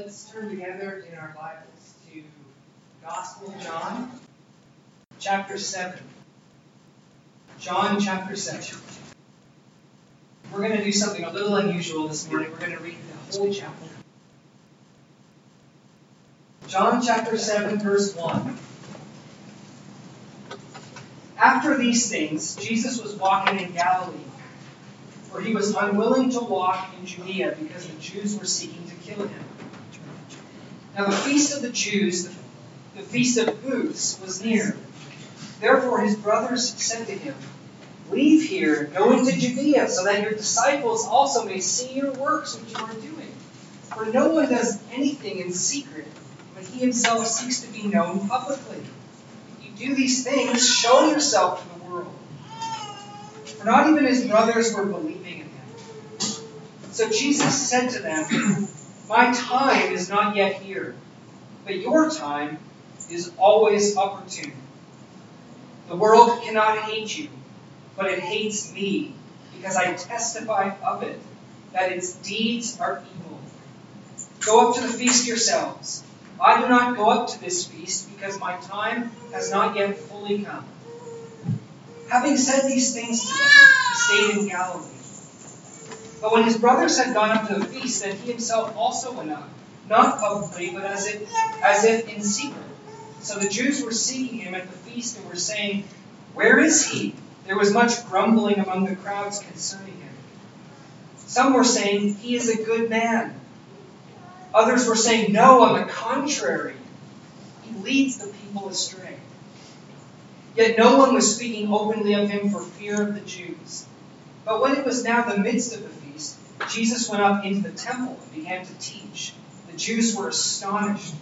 let's turn together in our Bibles to Gospel John, chapter 7. John chapter 7. We're going to do something a little unusual this morning. We're going to read the whole chapter. John chapter 7, verse 1. After these things, Jesus was walking in Galilee, for he was unwilling to walk in Judea because the Jews were seeking to kill him. Now the feast of the Jews, the, feast of booths, was near. Therefore his brothers said to him, Leave here go into Judea, so that your disciples also may see your works which you are doing. For no one does anything in secret, but he himself seeks to be known publicly. You do these things, show yourself to the world. For not even his brothers were believing in him. So Jesus said to them, My time is not yet here, but your time is always opportune. The world cannot hate you but it hates me because I testify of it that its deeds are evil. Go up to the feast yourselves. I do not go up to this feast because my time has not yet fully come. Having said these things to them, he stayed in Galilee. But when his brothers had gone up to the feast, then he himself also went up, not publicly, but as if, as if in secret. So the Jews were seeking him at the feast and were saying, Where is he? There was much grumbling among the crowds concerning him. Some were saying, He is a good man. Others were saying, No, on the contrary, he leads the people astray. Yet no one was speaking openly of him for fear of the Jews. But when it was now the midst of the Jesus went up into the temple and began to teach. The Jews were astonished,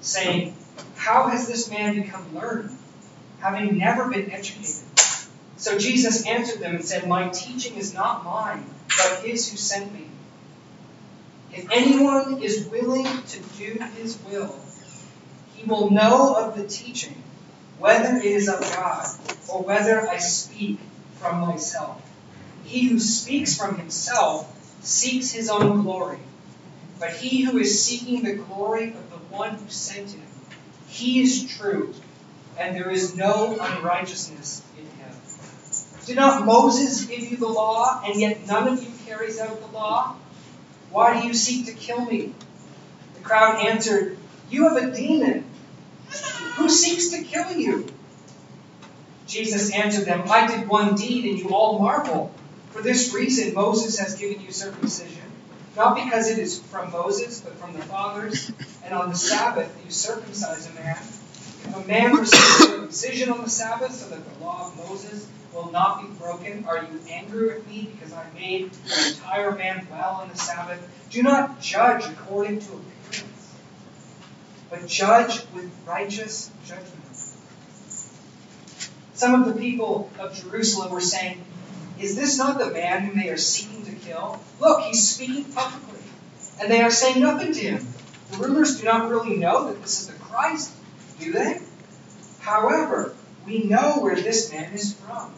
saying, How has this man become learned, having never been educated? So Jesus answered them and said, My teaching is not mine, but his who sent me. If anyone is willing to do his will, he will know of the teaching, whether it is of God or whether I speak from myself. He who speaks from himself seeks his own glory, but he who is seeking the glory of the one who sent him, he is true, and there is no unrighteousness in him. Did not Moses give you the law, and yet none of you carries out the law? Why do you seek to kill me? The crowd answered, You have a demon. Who seeks to kill you? Jesus answered them, I did one deed, and you all marvel. For this reason Moses has given you circumcision, not because it is from Moses, but from the fathers, and on the Sabbath you circumcise a man. If a man receives circumcision on the Sabbath, so that the law of Moses will not be broken, are you angry with me because I made the entire man well on the Sabbath? Do not judge according to appearance, but judge with righteous judgment. Some of the people of Jerusalem were saying, Is this not the man whom they are seeking to kill? Look, he's speaking publicly, and they are saying nothing to him. The rulers do not really know that this is the Christ, do they? However, we know where this man is from.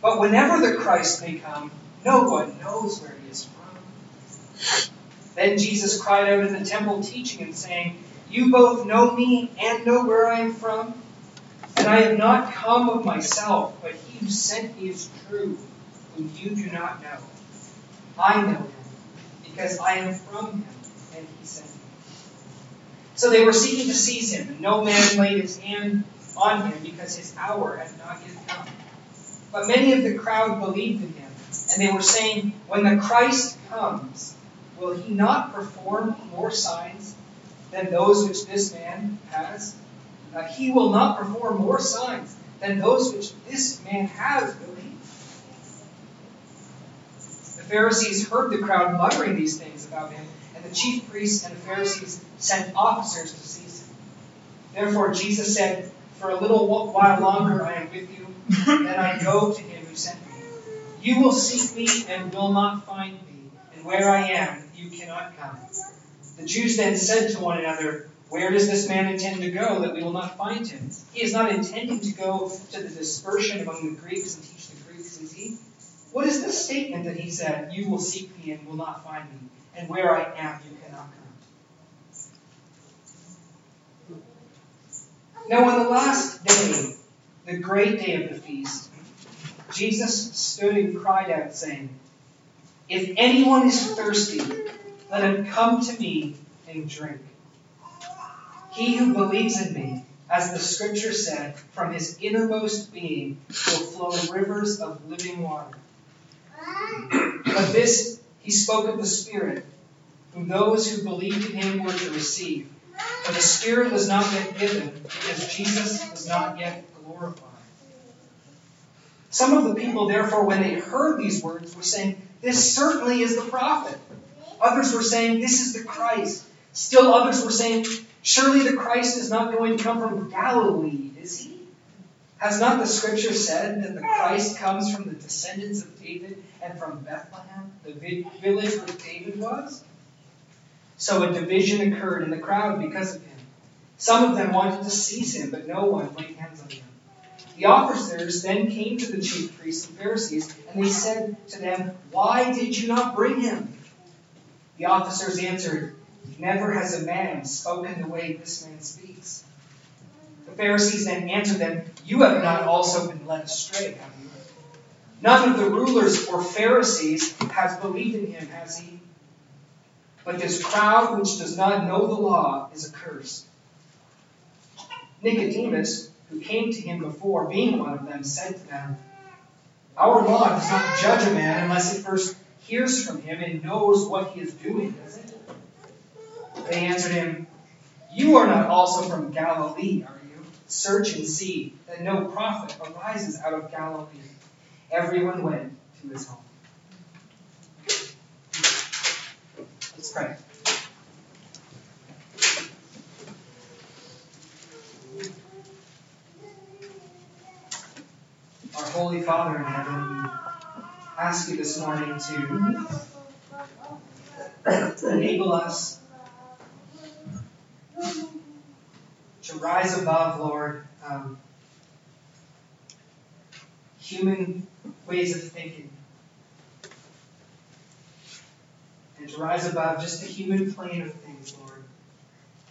But whenever the Christ may come, no one knows where he is from. Then Jesus cried out in the temple, teaching and saying, You both know me and know where I am from. And I have not come of myself, but who sent me is true, whom you do not know. I know him, because I am from him, and he sent me. So they were seeking to seize him, and no man laid his hand on him, because his hour had not yet come. But many of the crowd believed in him, and they were saying, When the Christ comes, will he not perform more signs than those which this man has? Uh, he will not perform more signs than those which this man has believed. The Pharisees heard the crowd muttering these things about him, and the chief priests and the Pharisees sent officers to seize him. Therefore Jesus said, For a little while longer I am with you, then I go to him who sent me. You will seek me and will not find me, and where I am you cannot come. The Jews then said to one another, where does this man intend to go that we will not find him? He is not intending to go to the dispersion among the Greeks and teach the Greeks, is he? What is this statement that he said, You will seek me and will not find me, and where I am you cannot come? Now, on the last day, the great day of the feast, Jesus stood and cried out, saying, If anyone is thirsty, let him come to me and drink. He who believes in me, as the scripture said, from his innermost being will flow rivers of living water. But this he spoke of the Spirit, whom those who believed in him were to receive. For the Spirit was not yet given, because Jesus was not yet glorified. Some of the people, therefore, when they heard these words, were saying, This certainly is the prophet. Others were saying, This is the Christ. Still others were saying, Surely the Christ is not going to come from Galilee, is he? Has not the scripture said that the Christ comes from the descendants of David and from Bethlehem, the village where David was? So a division occurred in the crowd because of him. Some of them wanted to seize him, but no one laid hands on him. The officers then came to the chief priests and Pharisees, and they said to them, Why did you not bring him? The officers answered, Never has a man spoken the way this man speaks. The Pharisees then answered them, You have not also been led astray, have you? None of the rulers or Pharisees has believed in him, has he? But this crowd which does not know the law is accursed. Nicodemus, who came to him before, being one of them, said to them, Our law does not judge a man unless it first hears from him and knows what he is doing, does it? They answered him, You are not also from Galilee, are you? Search and see that no prophet arises out of Galilee. Everyone went to his home. Let's pray. Our Holy Father in heaven, we ask you this morning to enable us to rise above, Lord, um, human ways of thinking. And to rise above just the human plane of things, Lord.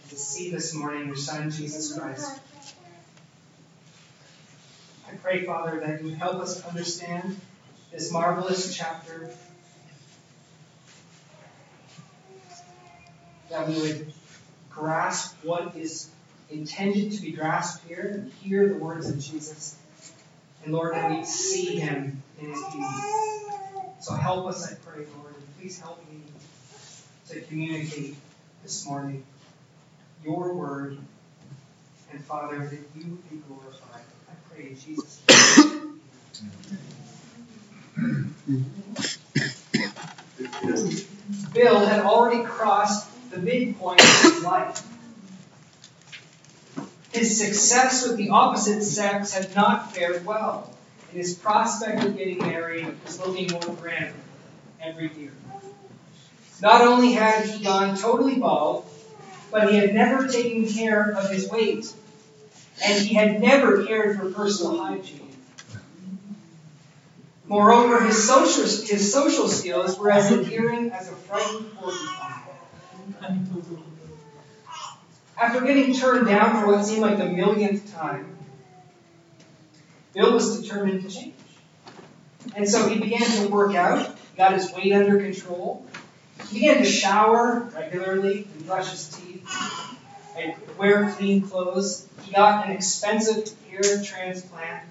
And to see this morning your Son, Jesus Christ. I pray, Father, that you help us understand this marvelous chapter. That we would grasp what is intended to be grasped here and hear the words of Jesus. And Lord, that we see him in his beauty. So help us, I pray, Lord, and please help me to communicate this morning your word. And Father, that you be glorified. I pray in Jesus' name. Bill had already crossed the midpoint of his life. His success with the opposite sex had not fared well, and his prospect of getting married was looking more grim every year. Not only had he gone totally bald, but he had never taken care of his weight, and he had never cared for personal hygiene. Moreover, his social, his social skills were as endearing as a frightened porcupine. After getting turned down for what seemed like the millionth time, Bill was determined to change. And so he began to work out, got his weight under control. He began to shower regularly and brush his teeth and wear clean clothes. He got an expensive hair transplant.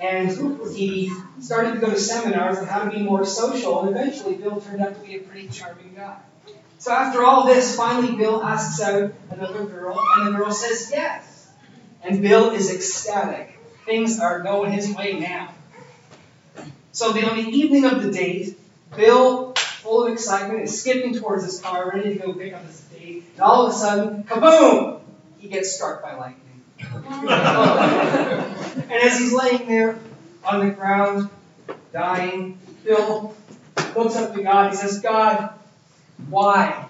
And he started to go to seminars on how to be more social, and eventually Bill turned out to be a pretty charming guy. So after all this, finally Bill asks out another girl, and the girl says yes. And Bill is ecstatic. Things are going his way now. So on the evening of the date, Bill, full of excitement, is skipping towards his car, ready to go pick up his date, and all of a sudden, kaboom! He gets struck by lightning. and as he's laying there on the ground, dying, Bill looks up to God. He says, God, why?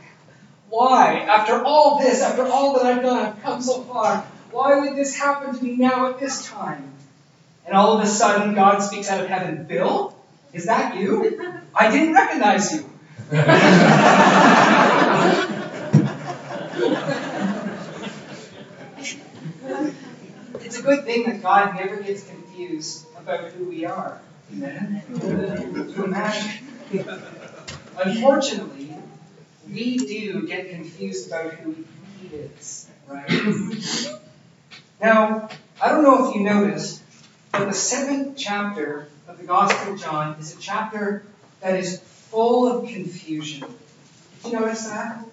Why? After all this, after all that I've done, I've come so far, why would this happen to me now at this time? And all of a sudden, God speaks out of heaven, Bill, is that you? I didn't recognize you. It's a good thing that God never gets confused about who we are. Amen. Unfortunately, we do get confused about who He is, right? Now, I don't know if you noticed, but the seventh chapter of the Gospel of John is a chapter that is full of confusion. Did you notice that?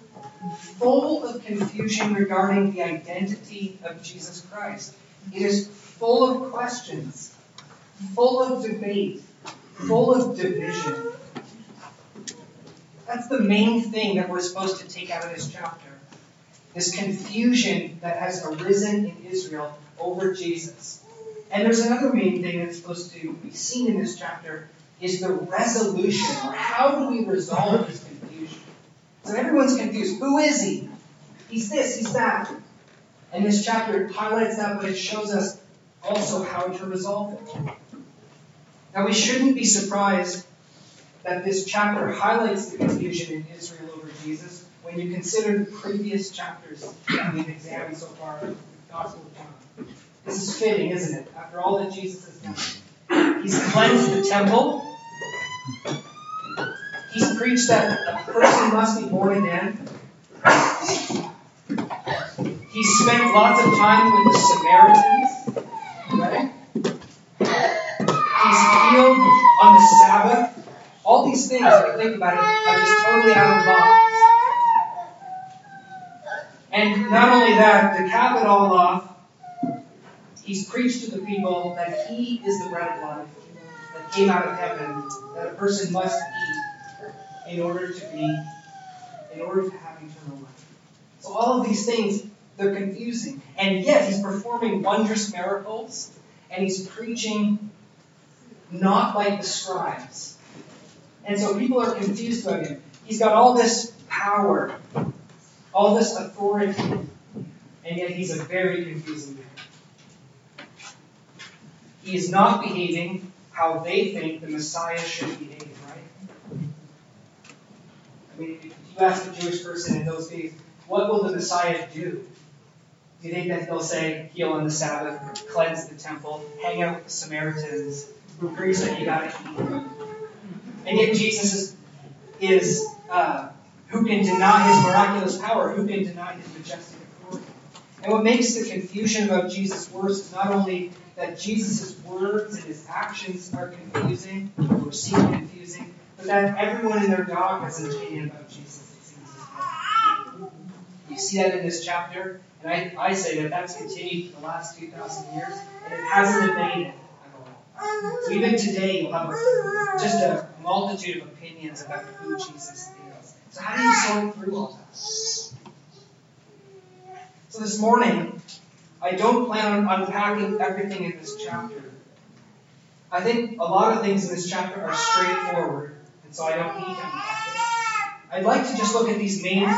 Full of confusion regarding the identity of Jesus Christ. It is full of questions, full of debate, full of division. That's the main thing that we're supposed to take out of this chapter. This confusion that has arisen in Israel over Jesus. And there's another main thing that's supposed to be seen in this chapter is the resolution, or how do we resolve this confusion? So everyone's confused. Who is he? He's this, he's that. And this chapter highlights that, but it shows us also how to resolve it. Now, we shouldn't be surprised that this chapter highlights the confusion in Israel over Jesus when you consider the previous chapters that we've examined so far in the Gospel of John. This is fitting, isn't it? After all that Jesus has done. He's cleansed the temple. He's preached that a person must be born again. He spent lots of time with the Samaritans. Right? He's healed on the Sabbath. All these things, if you think about it, are just totally out of the box. And not only that, to cap it all off, he's preached to the people that he is the bread of life that came out of heaven, that a person must eat in order to be, in order to have eternal life. So all of these things, they're confusing. And yet he's performing wondrous miracles, and he's preaching not like the scribes. And so people are confused about him. He's got all this power, all this authority, and yet he's a very confusing man. He is not behaving how they think the Messiah should behave, right? I mean, if you ask a Jewish person in those days, what will the Messiah do? Do you think that he'll say, heal on the Sabbath, cleanse the temple, hang out with the Samaritans, preach that you gotta eat? And yet Jesus is, is uh, who can deny his miraculous power? Who can deny his majestic authority? And what makes the confusion about Jesus worse is not only that Jesus' words and his actions are confusing, or seem confusing, but that everyone and their dog has an opinion about Jesus. You see that in this chapter, and I, I say that that's continued for the last 2,000 years, and it hasn't abated at all. So even today, you'll have just a multitude of opinions about who Jesus is. So how do you sort through all that? So this morning, I don't plan on unpacking everything in this chapter. I think a lot of things in this chapter are straightforward, and so I don't need to unpack it. I'd like to just look at these main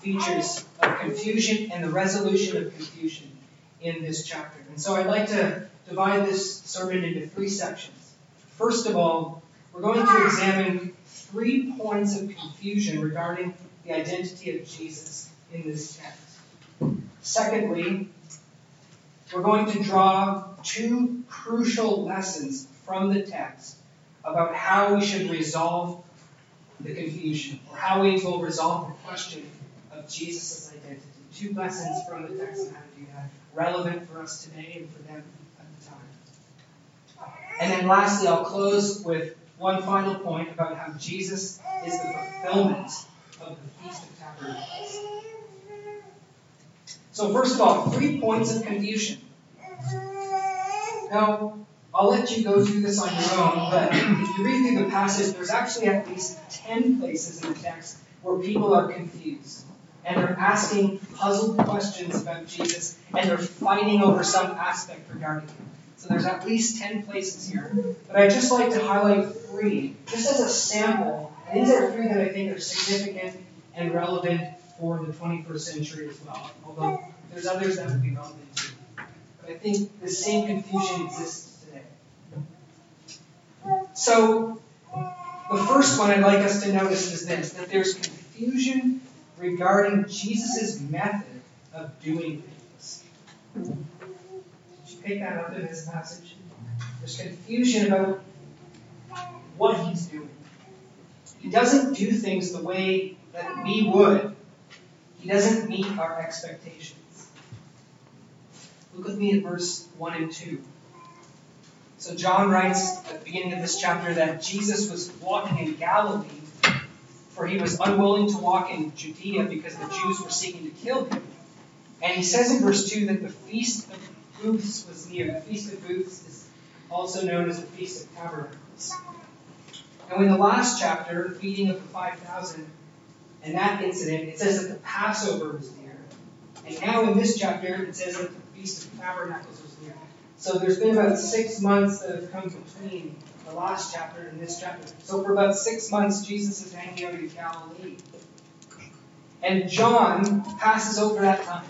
features of confusion and the resolution of confusion in this chapter. And so I'd like to divide this sermon into three sections. First of all, we're going to examine three points of confusion regarding the identity of Jesus in this text. Secondly, we're going to draw two crucial lessons from the text about how we should resolve the confusion, or how we will resolve the question of Jesus' identity. Two lessons from the text on how to do that, uh, relevant for us today and for them at the time. And then lastly, I'll close with one final point about how Jesus is the fulfillment of the Feast of Tabernacles. So, first of all, three points of confusion. Now, I'll let you go through this on your own, but if you read through the passage, there's actually at least 10 places in the text where people are confused. And they're asking puzzled questions about Jesus, and they're fighting over some aspect regarding him. So there's at least 10 places here. But I'd just like to highlight three, just as a sample. These are three that I think are significant and relevant for the 21st century as well. Although there's others that would be relevant too. But I think the same confusion exists today. So, the first one I'd like us to notice is this that there's confusion regarding Jesus' method of doing things. Pick that up in this passage. There's confusion about what he's doing. He doesn't do things the way that we would. He doesn't meet our expectations. Look with me at verse 1 and 2. So John writes at the beginning of this chapter that Jesus was walking in Galilee, for he was unwilling to walk in Judea because the Jews were seeking to kill him. And he says in verse 2 that the Feast of Booths was near. The Feast of Booths is also known as the Feast of Tabernacles. And in the last chapter, the feeding of the 5,000, and that incident, it says that the Passover was near. And now in this chapter, it says that the Feast of Tabernacles was near. So there's been about six months that have come between the last chapter and this chapter. So for about six months, Jesus is hanging out in Galilee. And John passes over that time.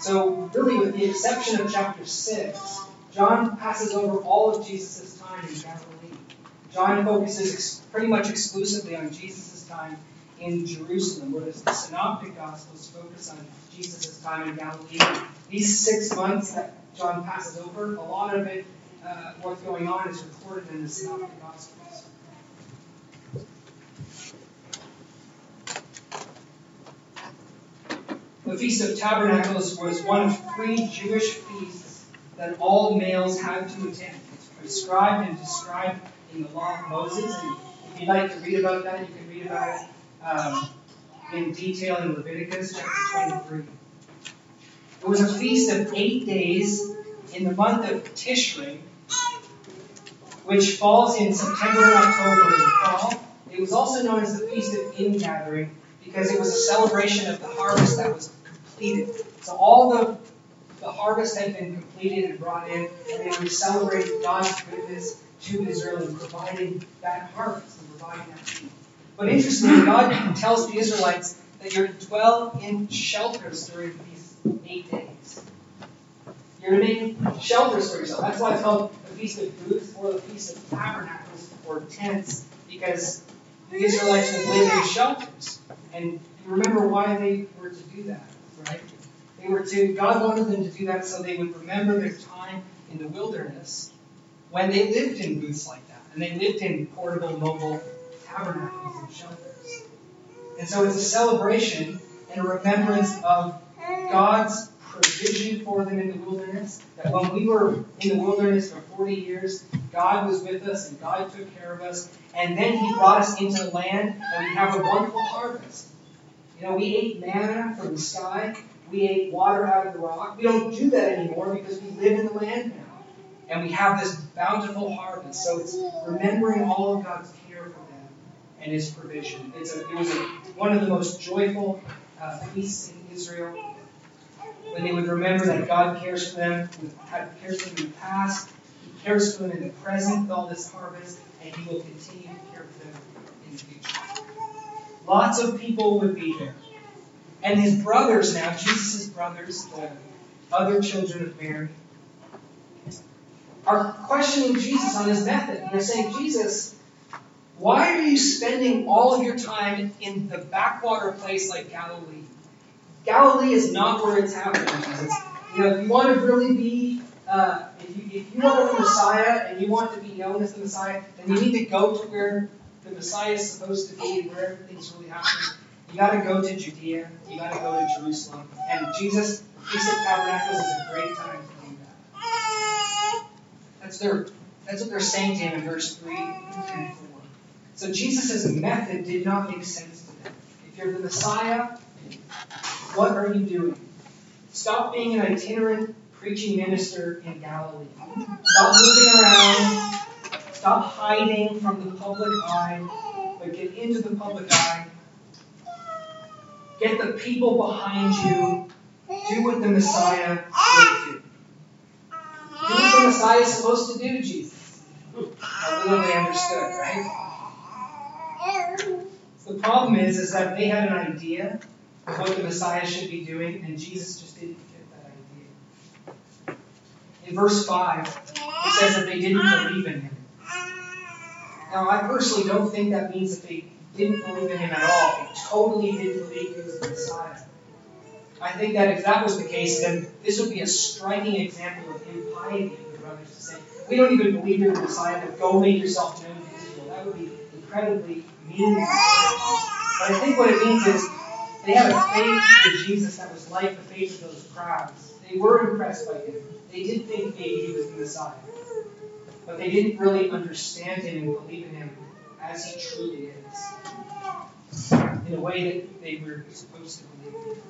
So, really, with the exception of chapter 6, John passes over all of Jesus' time in Galilee. John focuses ex- pretty much exclusively on Jesus' time in Jerusalem, whereas the Synoptic Gospels focus on Jesus' time in Galilee. These six months that John passes over, a lot of it, uh, what's going on, is recorded in the Synoptic Gospels. The Feast of Tabernacles was one of three Jewish feasts that all males had to attend. It's prescribed and described in the Law of Moses. And if you'd like to read about that, you can read about it um, in detail in Leviticus chapter 23. It was a feast of eight days in the month of Tishrei, which falls in September and October in the fall. It was also known as the Feast of Ingathering because it was a celebration of the harvest that was completed. So all the, the harvest had been completed and brought in, and they would celebrate God's goodness to Israel in providing that harvest and providing that food. But interestingly, God tells the Israelites that you're to dwell in shelters during these eight days. You're to make shelters for yourself. That's why it's called the Feast of Booths or the Feast of Tabernacles or tents, because the Israelites would live in shelters. And you remember why they were to do that, right? They were to, God wanted them to do that so they would remember their time in the wilderness when they lived in booths like that. And they lived in portable, mobile tabernacles and shelters. And so it's a celebration and a remembrance of God's provision for them in the wilderness. That when we were in the wilderness for 40 years, God was with us and God took care of us. And then He brought us into the land and we have a wonderful harvest. Know, we ate manna from the sky, we ate water out of the rock. We don't do that anymore because we live in the land now. And we have this bountiful harvest. So it's remembering all of God's care for them and His provision. A, it was a, one of the most joyful uh, feasts in Israel when they would remember that God cares for them, cares for them in the past, He cares for them in the present with all this harvest, and He will continue to care for them in the future. Lots of people would be there. And his brothers now, Jesus' brothers, the other children of Mary, are questioning Jesus on his method. They're saying, Jesus, why are you spending all of your time in the backwater place like Galilee? Galilee is not where it's happening, Jesus. You know, if you want to really be, uh, if, you, if you are the Messiah and you want to be known as the Messiah, then you need to go to where the Messiah is supposed to be where everything's really happening. You got to go to Judea. You got to go to Jerusalem. And Jesus, Feast of Tabernacles is a great time to do that. That's their. That's what they're saying to him in verse three and four. So Jesus' method did not make sense to them. If you're the Messiah, what are you doing? Stop being an itinerant preaching minister in Galilee. Stop moving around. Stop hiding from the public eye, but get into the public eye. Get the people behind you. Do what the Messiah would do. Do what the Messiah is supposed to do, Jesus. Little they understood, right? The problem is, is that they had an idea of what the Messiah should be doing, and Jesus just didn't get that idea. In verse 5, it says that they didn't believe in him. Now, I personally don't think that means that they didn't believe in him at all. They totally didn't believe he was the Messiah. I think that if that was the case, then this would be a striking example of impiety the brothers to say, we don't even believe you're the Messiah, but go make yourself known to Israel. That would be incredibly meaningless. But I think what it means is they had a faith in Jesus that was like the faith of those crowds. They were impressed by him. They did think maybe he was the Messiah. But they didn't really understand him and believe in him as he truly is. In a way that they were supposed to believe. in.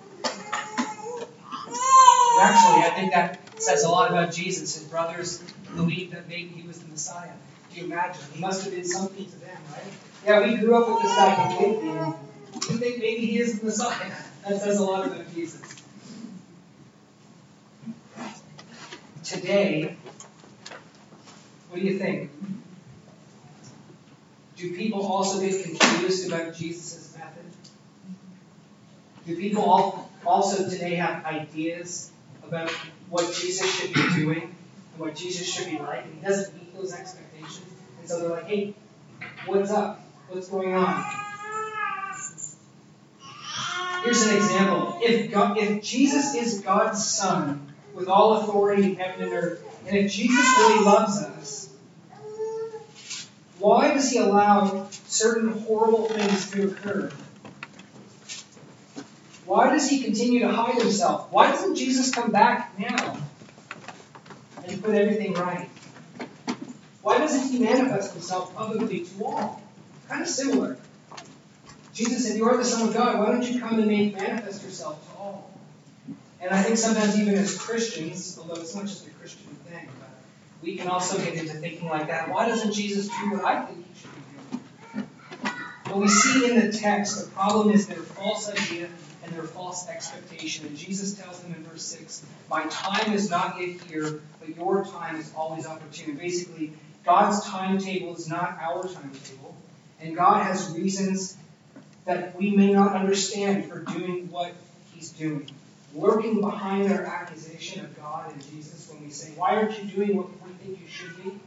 And actually, I think that says a lot about Jesus. His brothers believed that maybe he was the Messiah. Do you imagine? He must have been something to them, right? Yeah, we grew up with this guy and we think maybe he is the Messiah. That says a lot about Jesus. Today, what do you think? Do people also get confused about Jesus' method? Do people also today have ideas about what Jesus should be doing and what Jesus should be like, and he doesn't meet those expectations? And so they're like, hey, what's up? What's going on? Here's an example. If, God, if Jesus is God's Son with all authority in heaven and earth, and if Jesus really loves us, why does he allow certain horrible things to occur? Why does he continue to hide himself? Why doesn't Jesus come back now and put everything right? Why doesn't he manifest himself publicly to all? Kind of similar. Jesus said, You are the Son of God. Why don't you come and make manifest yourself to all? And I think sometimes, even as Christians, although it's not just a we can also get into thinking like that. Why doesn't Jesus do what I think he should doing? What we see in the text, the problem is their false idea and their false expectation. And Jesus tells them in verse 6 My time is not yet here, but your time is always opportune. Basically, God's timetable is not our timetable, and God has reasons that we may not understand for doing what He's doing. Lurking behind their accusation of God and Jesus when we say, Why aren't you doing what think you should be?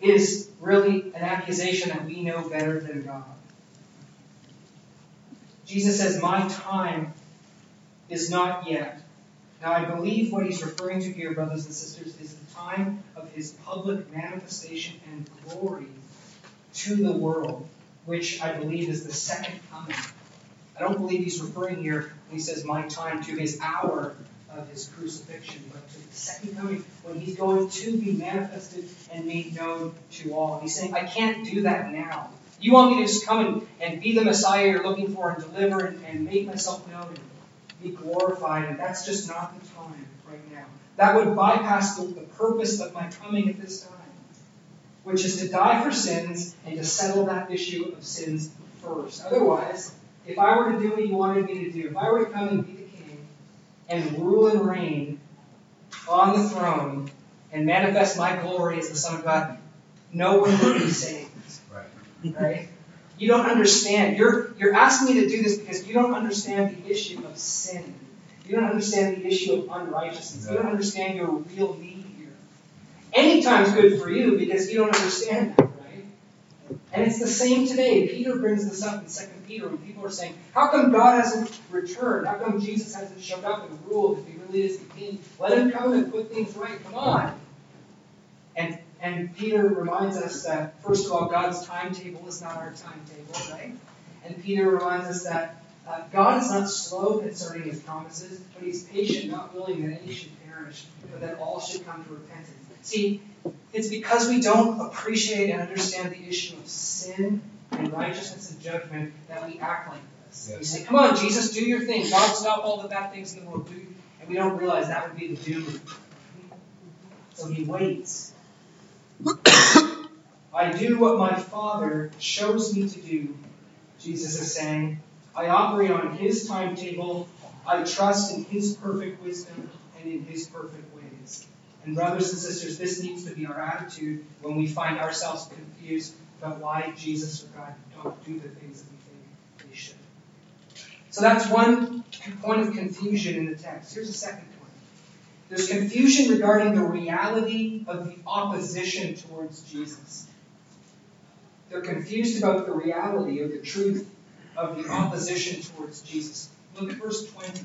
is really an accusation that we know better than God. Jesus says, My time is not yet. Now, I believe what he's referring to here, brothers and sisters, is the time of his public manifestation and glory to the world, which I believe is the second coming. I don't believe he's referring here when he says my time to his hour of his crucifixion, but to the second coming when he's going to be manifested and made known to all. He's saying, I can't do that now. You want me to just come and, and be the Messiah you're looking for and deliver and, and make myself known and be glorified, and that's just not the time right now. That would bypass the, the purpose of my coming at this time, which is to die for sins and to settle that issue of sins first. Otherwise, if I were to do what you wanted me to do, if I were to come and be and rule and reign on the throne and manifest my glory as the Son of God, no one would be saved. Right? right? You don't understand. You're, you're asking me to do this because you don't understand the issue of sin. You don't understand the issue of unrighteousness. You don't understand your real need here. Anytime's good for you because you don't understand that? And it's the same today. Peter brings this up in 2 Peter when people are saying, How come God hasn't returned? How come Jesus hasn't showed up and ruled if he really is the king? Let him come and put things right. Come on. And and Peter reminds us that, first of all, God's timetable is not our timetable, right? And Peter reminds us that uh, God is not slow concerning his promises, but he's patient, not willing that any should perish, but that all should come to repentance. See, it's because we don't appreciate and understand the issue of sin and righteousness and judgment that we act like this. Yes. We say, come on, Jesus, do your thing. God, stop all the bad things in the world. Do, and we don't realize that would be the doom. So he waits I do what my Father shows me to do, Jesus is saying. I operate on His timetable. I trust in His perfect wisdom and in His perfect ways. And, brothers and sisters, this needs to be our attitude when we find ourselves confused about why Jesus or God don't do the things that we think they should. So that's one point of confusion in the text. Here's a second point there's confusion regarding the reality of the opposition towards Jesus. They're confused about the reality or the truth of the opposition towards Jesus. Look at verse 20.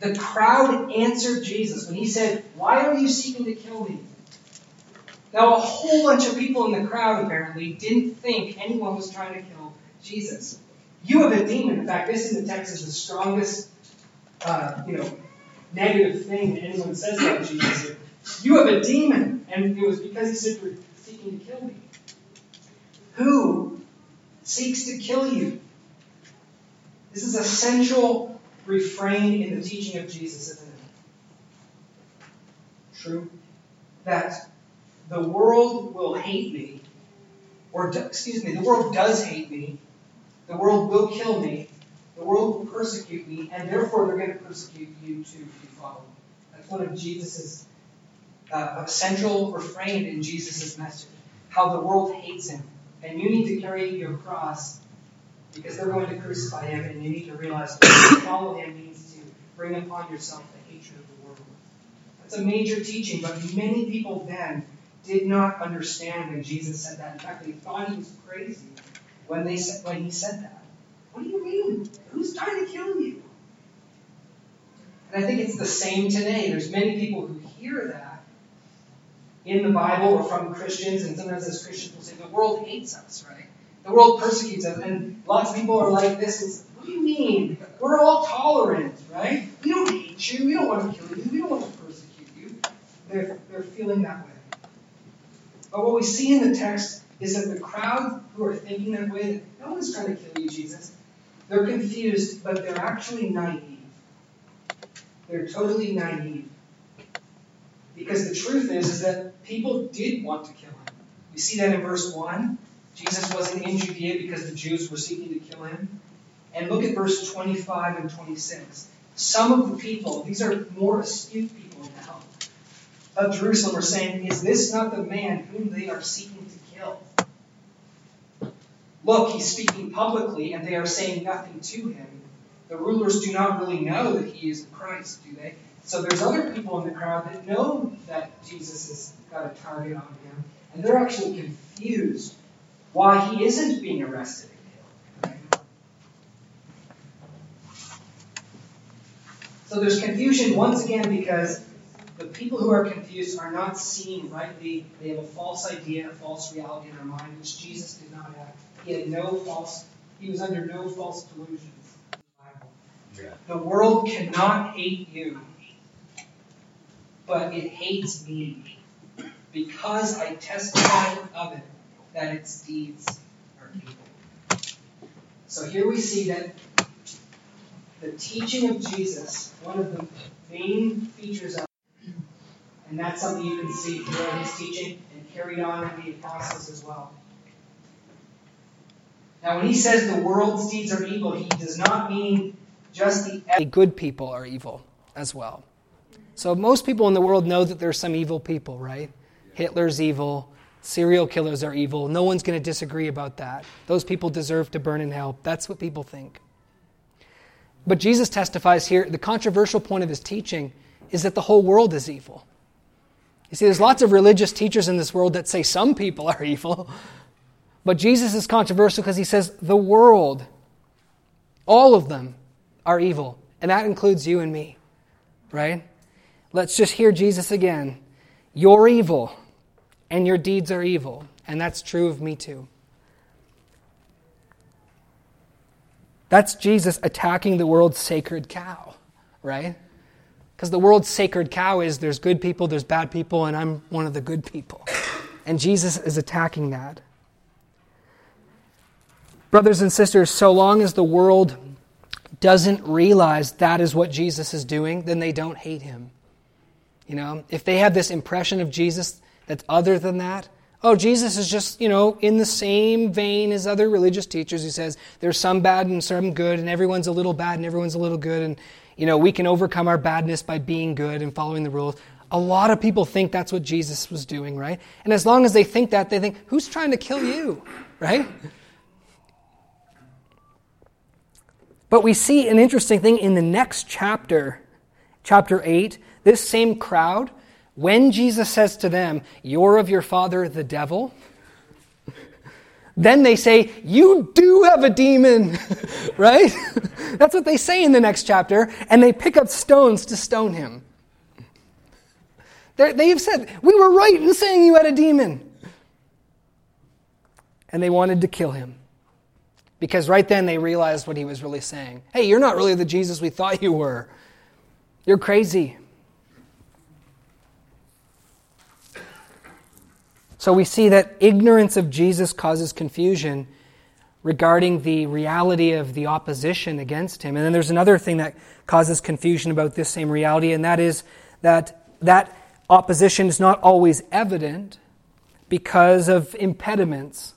The crowd answered Jesus when he said, Why are you seeking to kill me? Now, a whole bunch of people in the crowd apparently didn't think anyone was trying to kill Jesus. You have a demon. In fact, this in the text is the strongest, uh, you know, negative thing that anyone says about Jesus. You have a demon, and it was because he said you're seeking to kill me. Who seeks to kill you? This is a central refrain in the teaching of Jesus, isn't it? True. That the world will hate me, or excuse me, the world does hate me. The world will kill me. The world will persecute me, and therefore they're going to persecute you too if you follow me. That's one of Jesus's uh, central refrain in Jesus' message. How the world hates him, and you need to carry your cross because they're going to crucify him, and you need to realize that to follow him means to bring upon yourself the hatred of the world. That's a major teaching, but many people then did not understand when Jesus said that. In fact, they thought he was crazy when they said when he said that. What do you mean? Who's trying to kill you? And I think it's the same today. There's many people who hear that in the Bible or from Christians, and sometimes as Christians will say, the world hates us, right? The world persecutes us, and lots of people are like this. It's, what do you mean? We're all tolerant, right? We don't hate you. We don't want to kill you. We don't want to persecute you. They're, they're feeling that way. But what we see in the text is that the crowd who are thinking that way, no one's trying to kill you, Jesus, they're confused, but they're actually naive. They're totally naive. Because the truth is, is that people did want to kill him. We see that in verse 1. Jesus wasn't in Judea because the Jews were seeking to kill him. And look at verse 25 and 26. Some of the people, these are more astute people now, of Jerusalem are saying, Is this not the man whom they are seeking to kill? Look, he's speaking publicly, and they are saying nothing to him. The rulers do not really know that he is the Christ, do they? So there's other people in the crowd that know that Jesus has got a target on him, and they're actually confused why he isn't being arrested. So there's confusion once again because the people who are confused are not seeing rightly. They have a false idea, a false reality in their mind, which Jesus did not have. He had no false, he was under no false delusions in the Bible. Yeah. The world cannot hate you, but it hates me because I testify of it that its deeds are evil. So here we see that the teaching of Jesus, one of the main features of and that's something you can see throughout his teaching and carried on in the apostles as well. Now, when he says the world's deeds are evil, he does not mean just the good people are evil as well. So most people in the world know that there's some evil people, right? Hitler's evil, serial killers are evil. No one's going to disagree about that. Those people deserve to burn in hell. That's what people think. But Jesus testifies here the controversial point of his teaching is that the whole world is evil. You see, there's lots of religious teachers in this world that say some people are evil. But Jesus is controversial because he says the world, all of them, are evil. And that includes you and me, right? Let's just hear Jesus again. You're evil, and your deeds are evil. And that's true of me too. That's Jesus attacking the world's sacred cow, right? Because the world's sacred cow is there's good people, there's bad people, and I'm one of the good people. And Jesus is attacking that. Brothers and sisters, so long as the world doesn't realize that is what Jesus is doing, then they don't hate him. You know, if they have this impression of Jesus that's other than that, oh, Jesus is just, you know, in the same vein as other religious teachers who says there's some bad and some good, and everyone's a little bad and everyone's a little good, and you know, we can overcome our badness by being good and following the rules. A lot of people think that's what Jesus was doing, right? And as long as they think that, they think, who's trying to kill you, right? But we see an interesting thing in the next chapter, chapter 8. This same crowd, when Jesus says to them, You're of your father, the devil, then they say, You do have a demon, right? That's what they say in the next chapter, and they pick up stones to stone him. They're, they have said, We were right in saying you had a demon. And they wanted to kill him. Because right then they realized what he was really saying. Hey, you're not really the Jesus we thought you were. You're crazy. So we see that ignorance of Jesus causes confusion regarding the reality of the opposition against him. And then there's another thing that causes confusion about this same reality, and that is that that opposition is not always evident because of impediments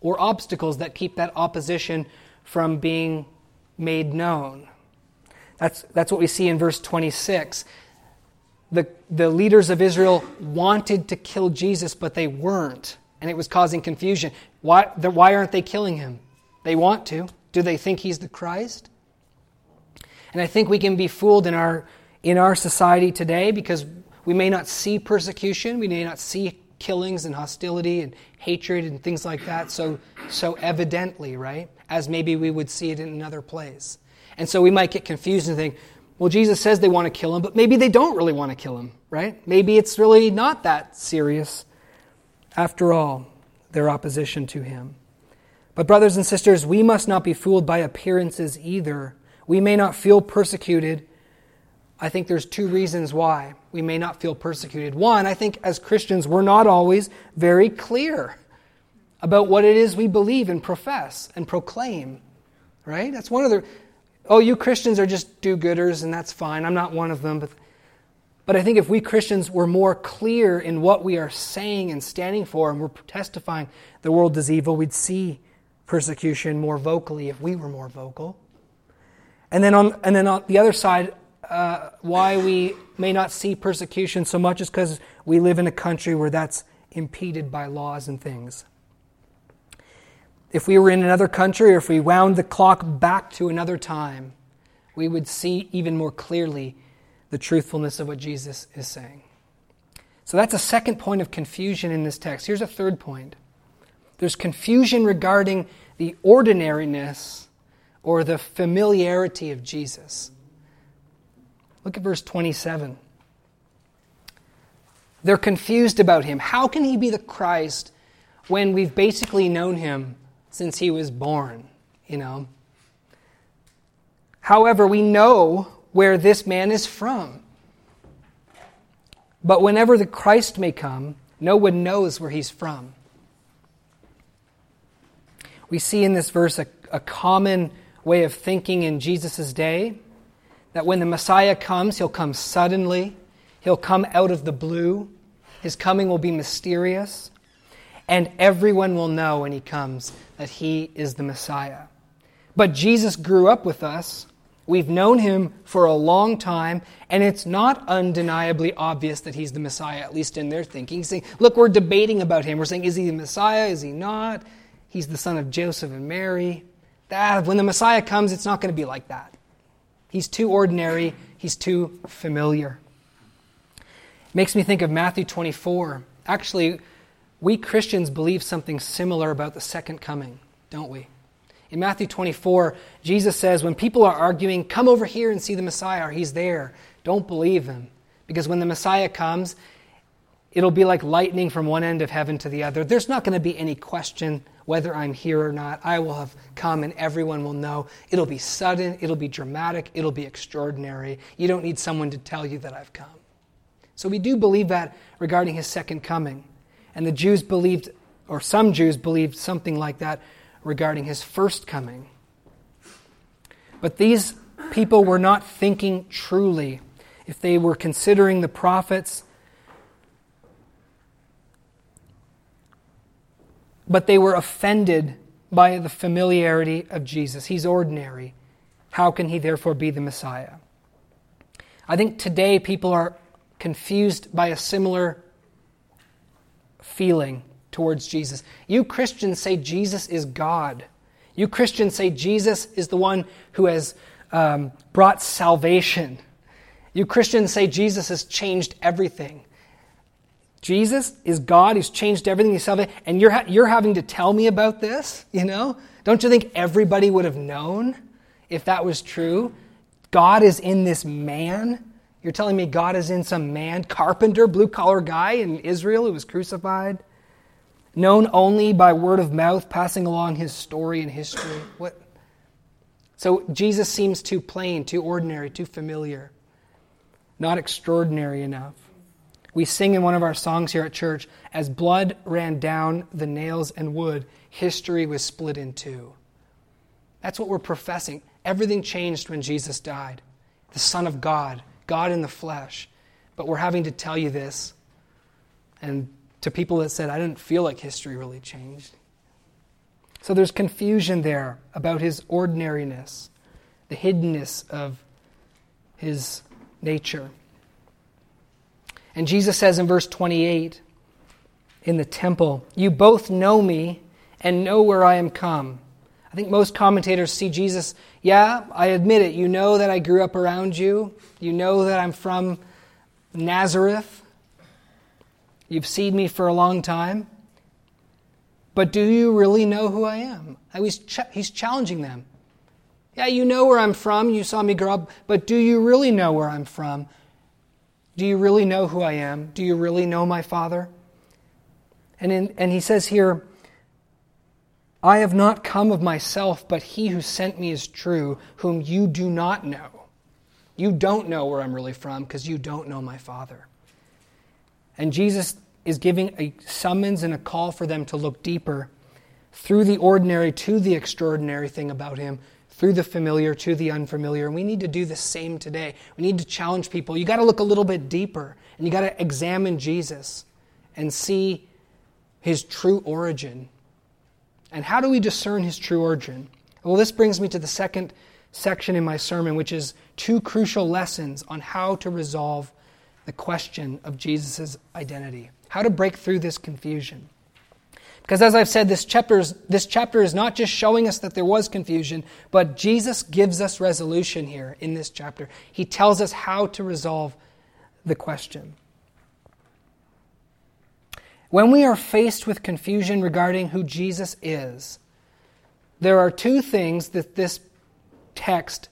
or obstacles that keep that opposition from being made known. That's, that's what we see in verse 26. The, the leaders of Israel wanted to kill Jesus, but they weren't, and it was causing confusion. Why, the, why aren't they killing him? They want to. Do they think he's the Christ? And I think we can be fooled in our, in our society today because we may not see persecution, we may not see killings and hostility and hatred and things like that so, so evidently, right? As maybe we would see it in another place. And so we might get confused and think, well, Jesus says they want to kill him, but maybe they don't really want to kill him, right? Maybe it's really not that serious after all, their opposition to him. But, brothers and sisters, we must not be fooled by appearances either. We may not feel persecuted. I think there's two reasons why we may not feel persecuted. One, I think as Christians, we're not always very clear about what it is we believe and profess and proclaim, right? That's one of the. Oh, you Christians are just do gooders, and that's fine. I'm not one of them. But, but I think if we Christians were more clear in what we are saying and standing for, and we're testifying the world is evil, we'd see persecution more vocally if we were more vocal. And then on, and then on the other side, uh, why we may not see persecution so much is because we live in a country where that's impeded by laws and things. If we were in another country or if we wound the clock back to another time, we would see even more clearly the truthfulness of what Jesus is saying. So that's a second point of confusion in this text. Here's a third point there's confusion regarding the ordinariness or the familiarity of Jesus. Look at verse 27. They're confused about him. How can he be the Christ when we've basically known him since he was born? You know? However, we know where this man is from. But whenever the Christ may come, no one knows where he's from. We see in this verse a, a common way of thinking in Jesus' day that when the Messiah comes, he'll come suddenly, he'll come out of the blue, his coming will be mysterious, and everyone will know when he comes that he is the Messiah. But Jesus grew up with us. We've known him for a long time, and it's not undeniably obvious that he's the Messiah, at least in their thinking. Saying, look, we're debating about him. We're saying, is he the Messiah? Is he not? He's the son of Joseph and Mary. That, when the Messiah comes, it's not going to be like that. He's too ordinary, he's too familiar. Makes me think of Matthew 24. Actually, we Christians believe something similar about the second coming, don't we? In Matthew 24, Jesus says, When people are arguing, come over here and see the Messiah, or he's there. Don't believe him. Because when the Messiah comes, it'll be like lightning from one end of heaven to the other. There's not going to be any question whether I'm here or not. I will have come and everyone will know. It'll be sudden, it'll be dramatic, it'll be extraordinary. You don't need someone to tell you that I've come. So we do believe that regarding his second coming. And the Jews believed, or some Jews believed something like that regarding his first coming. But these people were not thinking truly. If they were considering the prophets, but they were offended by the familiarity of Jesus. He's ordinary. How can he therefore be the Messiah? I think today people are confused by a similar feeling towards Jesus. You Christians say Jesus is God. You Christians say Jesus is the one who has um, brought salvation. You Christians say Jesus has changed everything. Jesus is God. He's changed everything. He's salvation. And you're, ha- you're having to tell me about this, you know? Don't you think everybody would have known if that was true? God is in this man. You're telling me God is in some man, carpenter, blue collar guy in Israel who was crucified, known only by word of mouth, passing along his story and history. What? So Jesus seems too plain, too ordinary, too familiar, not extraordinary enough. We sing in one of our songs here at church as blood ran down the nails and wood, history was split in two. That's what we're professing. Everything changed when Jesus died. The Son of God, God in the flesh. But we're having to tell you this. And to people that said, I didn't feel like history really changed. So there's confusion there about his ordinariness, the hiddenness of his nature. And Jesus says in verse 28 in the temple, You both know me and know where I am come. I think most commentators see Jesus, yeah, I admit it. You know that I grew up around you. You know that I'm from Nazareth. You've seen me for a long time. But do you really know who I am? He's, ch- he's challenging them. Yeah, you know where I'm from. You saw me grow up. But do you really know where I'm from? Do you really know who I am? Do you really know my Father? And, in, and he says here, I have not come of myself, but he who sent me is true, whom you do not know. You don't know where I'm really from because you don't know my Father. And Jesus is giving a summons and a call for them to look deeper through the ordinary to the extraordinary thing about him, through the familiar to the unfamiliar. And we need to do the same today. We need to challenge people. You got to look a little bit deeper and you got to examine Jesus and see his true origin and how do we discern his true origin? Well, this brings me to the second section in my sermon, which is two crucial lessons on how to resolve the question of Jesus' identity, how to break through this confusion. Because as I've said, this chapter, is, this chapter is not just showing us that there was confusion, but Jesus gives us resolution here in this chapter. He tells us how to resolve the question. When we are faced with confusion regarding who Jesus is, there are two things that this text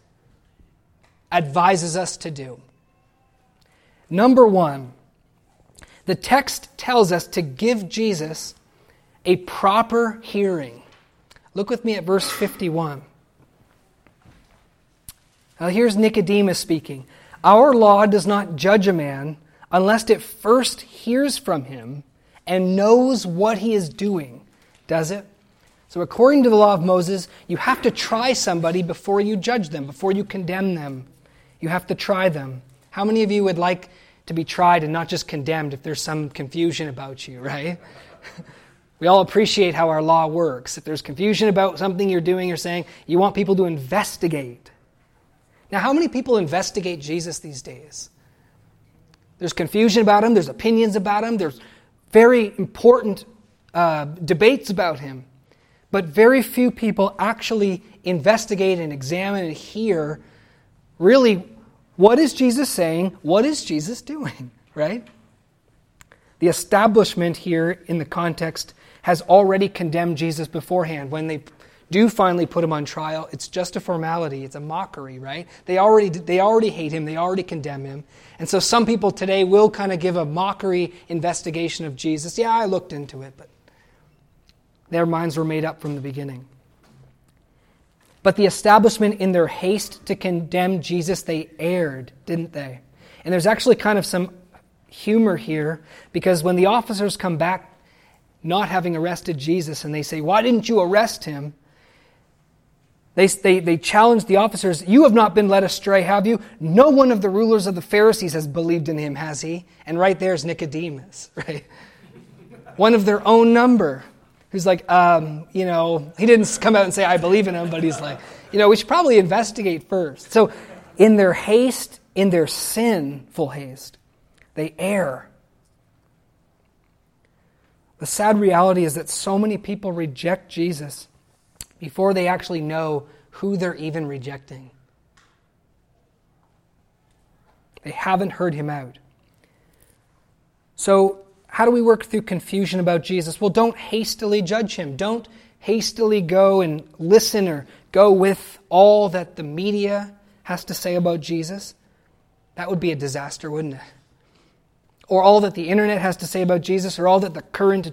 advises us to do. Number one, the text tells us to give Jesus a proper hearing. Look with me at verse 51. Now, here's Nicodemus speaking. Our law does not judge a man unless it first hears from him and knows what he is doing, does it? So, according to the law of Moses, you have to try somebody before you judge them, before you condemn them. You have to try them. How many of you would like to be tried and not just condemned if there's some confusion about you, right? we all appreciate how our law works. If there's confusion about something you're doing or saying, you want people to investigate. Now, how many people investigate Jesus these days? There's confusion about him, there's opinions about him, there's very important uh, debates about him, but very few people actually investigate and examine and hear really what is Jesus saying? What is Jesus doing? Right? The establishment here in the context has already condemned Jesus beforehand. When they do finally put him on trial, it's just a formality. It's a mockery, right? They already, they already hate him. They already condemn him. And so some people today will kind of give a mockery investigation of Jesus. Yeah, I looked into it, but their minds were made up from the beginning. But the establishment, in their haste to condemn Jesus, they erred, didn't they? And there's actually kind of some humor here because when the officers come back not having arrested Jesus and they say, Why didn't you arrest him? They, they, they challenge the officers, You have not been led astray, have you? No one of the rulers of the Pharisees has believed in him, has he? And right there's Nicodemus, right? One of their own number, who's like, um, you know, he didn't come out and say, I believe in him, but he's like, you know, we should probably investigate first. So, in their haste, in their sinful haste, they err. The sad reality is that so many people reject Jesus before they actually know who they're even rejecting. They haven't heard him out. So, how do we work through confusion about Jesus? Well, don't hastily judge him. Don't hastily go and listen or go with all that the media has to say about Jesus. That would be a disaster, wouldn't it? Or all that the internet has to say about Jesus, or all that the current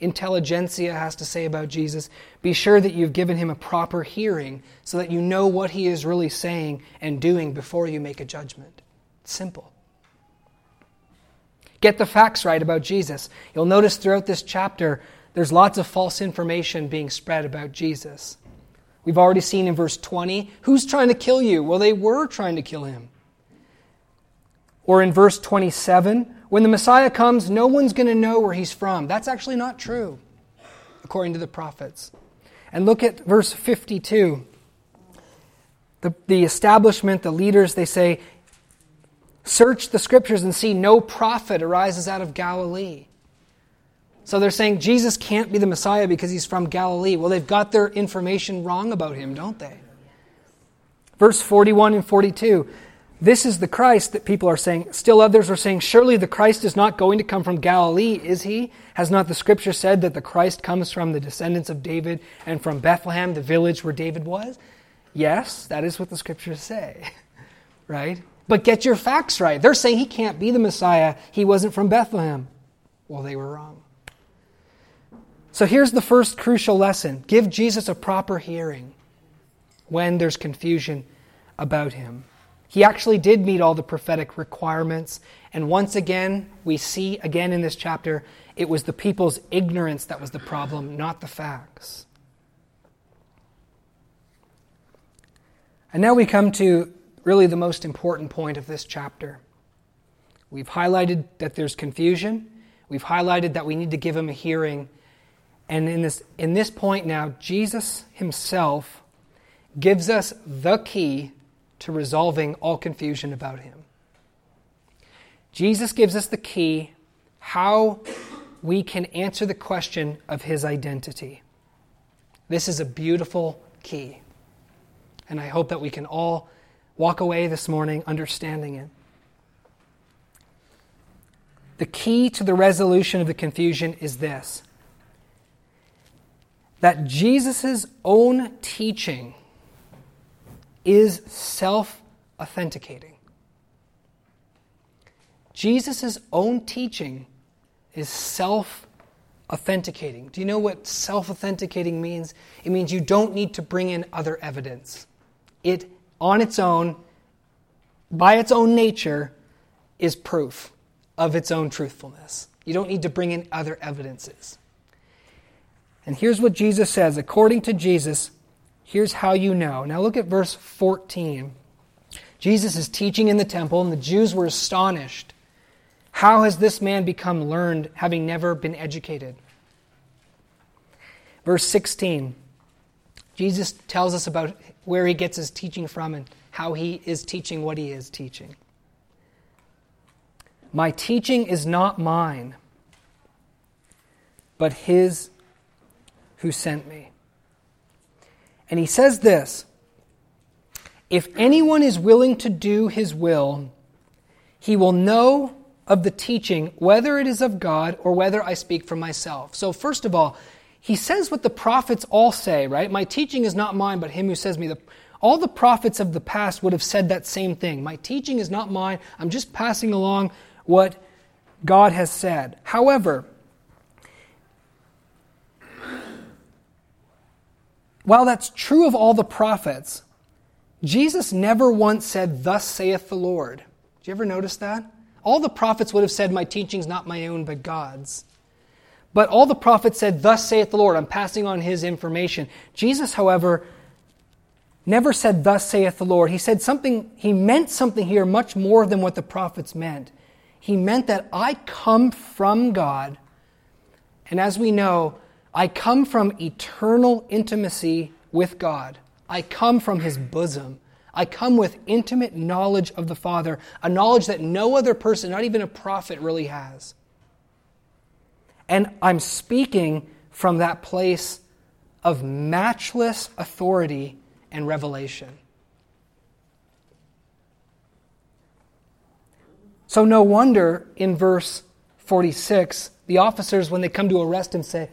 intelligentsia has to say about Jesus. Be sure that you've given him a proper hearing so that you know what he is really saying and doing before you make a judgment. It's simple. Get the facts right about Jesus. You'll notice throughout this chapter, there's lots of false information being spread about Jesus. We've already seen in verse 20 who's trying to kill you? Well, they were trying to kill him. Or in verse 27, when the Messiah comes, no one's going to know where he's from. That's actually not true, according to the prophets. And look at verse 52. The, the establishment, the leaders, they say, Search the scriptures and see no prophet arises out of Galilee. So they're saying Jesus can't be the Messiah because he's from Galilee. Well, they've got their information wrong about him, don't they? Verse 41 and 42. This is the Christ that people are saying. Still others are saying, Surely the Christ is not going to come from Galilee, is he? Has not the scripture said that the Christ comes from the descendants of David and from Bethlehem, the village where David was? Yes, that is what the scriptures say, right? But get your facts right. They're saying he can't be the Messiah. He wasn't from Bethlehem. Well, they were wrong. So here's the first crucial lesson give Jesus a proper hearing when there's confusion about him. He actually did meet all the prophetic requirements. And once again, we see again in this chapter, it was the people's ignorance that was the problem, not the facts. And now we come to really the most important point of this chapter. We've highlighted that there's confusion. We've highlighted that we need to give him a hearing. And in this, in this point now, Jesus himself gives us the key to resolving all confusion about him. Jesus gives us the key how we can answer the question of his identity. This is a beautiful key. And I hope that we can all walk away this morning understanding it. The key to the resolution of the confusion is this that Jesus' own teaching is self authenticating. Jesus' own teaching is self authenticating. Do you know what self authenticating means? It means you don't need to bring in other evidence. It on its own, by its own nature, is proof of its own truthfulness. You don't need to bring in other evidences. And here's what Jesus says according to Jesus, here's how you know. Now look at verse 14. Jesus is teaching in the temple, and the Jews were astonished. How has this man become learned, having never been educated? Verse 16. Jesus tells us about where he gets his teaching from and how he is teaching what he is teaching. My teaching is not mine, but his who sent me. And he says this If anyone is willing to do his will, he will know of the teaching whether it is of God or whether I speak for myself. So, first of all, he says what the prophets all say, right? My teaching is not mine, but him who says me. The, all the prophets of the past would have said that same thing. My teaching is not mine. I'm just passing along what God has said. However, while that's true of all the prophets, Jesus never once said, Thus saith the Lord. Did you ever notice that? All the prophets would have said, My teaching's not my own, but God's. But all the prophets said, Thus saith the Lord. I'm passing on his information. Jesus, however, never said, Thus saith the Lord. He said something, he meant something here much more than what the prophets meant. He meant that I come from God, and as we know, I come from eternal intimacy with God. I come from his bosom. I come with intimate knowledge of the Father, a knowledge that no other person, not even a prophet, really has. And I'm speaking from that place of matchless authority and revelation. So, no wonder in verse 46, The officers, when they come to arrest him, say,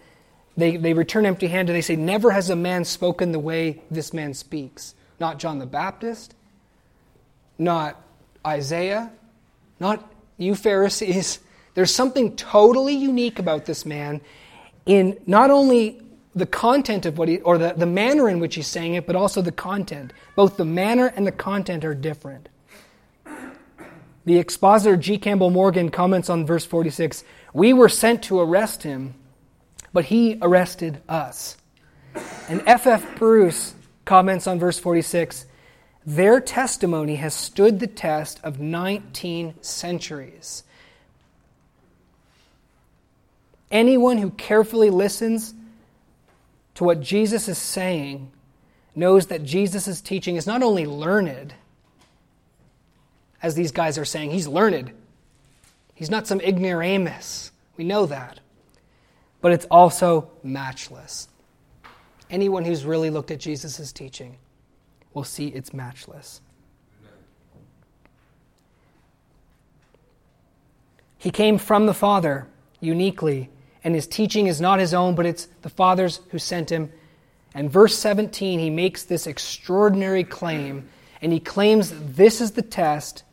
they, they return empty handed. They say, Never has a man spoken the way this man speaks. Not John the Baptist, not Isaiah, not you Pharisees. There's something totally unique about this man in not only the content of what he, or the, the manner in which he's saying it, but also the content. Both the manner and the content are different. The expositor G. Campbell Morgan comments on verse 46 We were sent to arrest him, but he arrested us. And F. F. Bruce comments on verse 46 Their testimony has stood the test of 19 centuries. Anyone who carefully listens to what Jesus is saying knows that Jesus' teaching is not only learned, as these guys are saying, he's learned. He's not some ignoramus. We know that. But it's also matchless. Anyone who's really looked at Jesus' teaching will see it's matchless. He came from the Father uniquely and his teaching is not his own, but it's the Father's who sent him. And verse 17, he makes this extraordinary claim, and he claims this is the test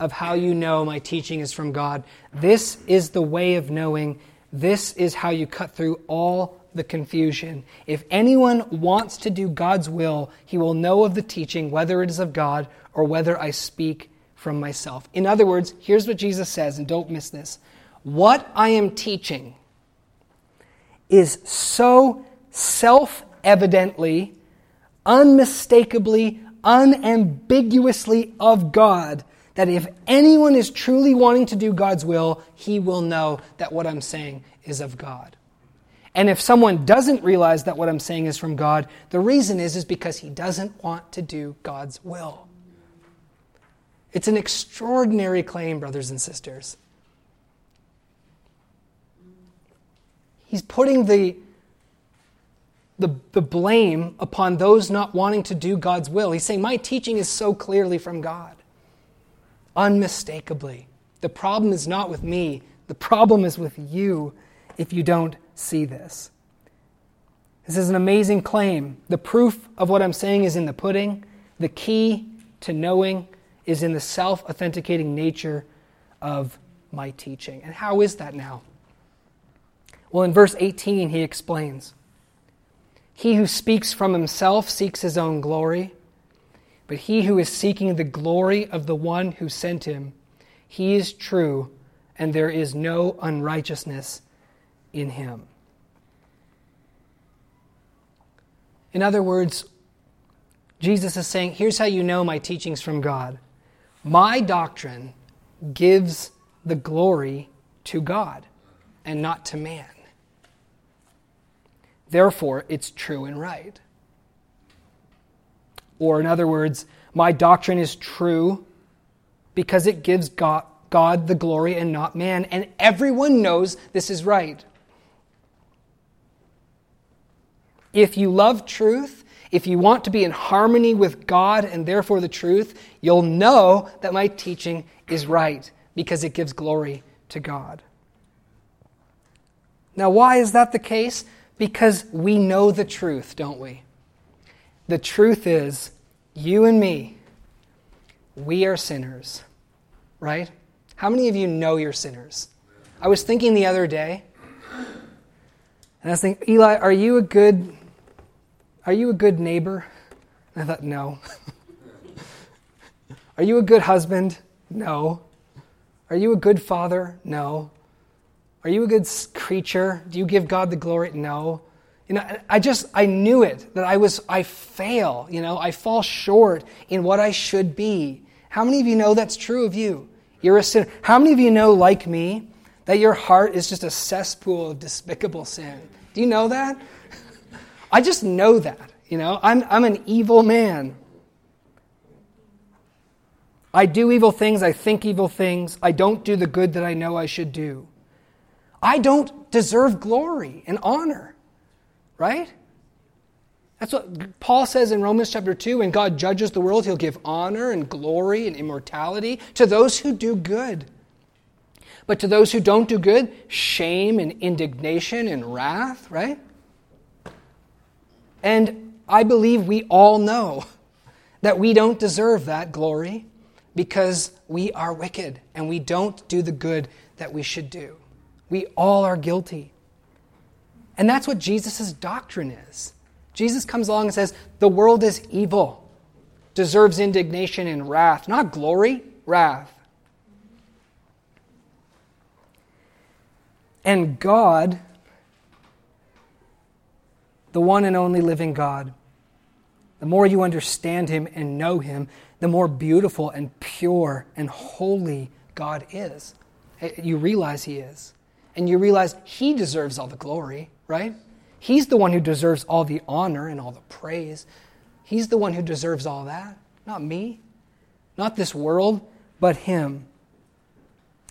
of how you know my teaching is from God. This is the way of knowing. This is how you cut through all the confusion. If anyone wants to do God's will, he will know of the teaching, whether it is of God or whether I speak from myself. In other words, here's what Jesus says, and don't miss this what I am teaching is so self evidently, unmistakably, unambiguously of God that if anyone is truly wanting to do God's will, he will know that what I'm saying is of God. And if someone doesn't realize that what I'm saying is from God, the reason is is because he doesn't want to do God's will. It's an extraordinary claim, brothers and sisters. He's putting the, the, the blame upon those not wanting to do God's will. He's saying, My teaching is so clearly from God, unmistakably. The problem is not with me, the problem is with you if you don't see this. This is an amazing claim. The proof of what I'm saying is in the pudding. The key to knowing is in the self authenticating nature of my teaching. And how is that now? Well, in verse 18, he explains He who speaks from himself seeks his own glory, but he who is seeking the glory of the one who sent him, he is true, and there is no unrighteousness in him. In other words, Jesus is saying, Here's how you know my teachings from God. My doctrine gives the glory to God and not to man. Therefore, it's true and right. Or, in other words, my doctrine is true because it gives God, God the glory and not man. And everyone knows this is right. If you love truth, if you want to be in harmony with God and therefore the truth, you'll know that my teaching is right because it gives glory to God. Now, why is that the case? Because we know the truth, don't we? The truth is, you and me, we are sinners, right? How many of you know you're sinners? I was thinking the other day, and I was thinking, Eli, are you a good, are you a good neighbor? And I thought, no. are you a good husband? No. Are you a good father? No. Are you a good creature? Do you give God the glory? No. You know, I just, I knew it, that I was, I fail, you know, I fall short in what I should be. How many of you know that's true of you? You're a sinner. How many of you know, like me, that your heart is just a cesspool of despicable sin? Do you know that? I just know that, you know, I'm, I'm an evil man. I do evil things, I think evil things, I don't do the good that I know I should do. I don't deserve glory and honor, right? That's what Paul says in Romans chapter 2 when God judges the world, he'll give honor and glory and immortality to those who do good. But to those who don't do good, shame and indignation and wrath, right? And I believe we all know that we don't deserve that glory because we are wicked and we don't do the good that we should do. We all are guilty. And that's what Jesus' doctrine is. Jesus comes along and says, The world is evil, deserves indignation and wrath, not glory, wrath. And God, the one and only living God, the more you understand Him and know Him, the more beautiful and pure and holy God is. Eh, you realize He is. And you realize He deserves all the glory, right? He's the one who deserves all the honor and all the praise. He's the one who deserves all that, not me, not this world, but Him.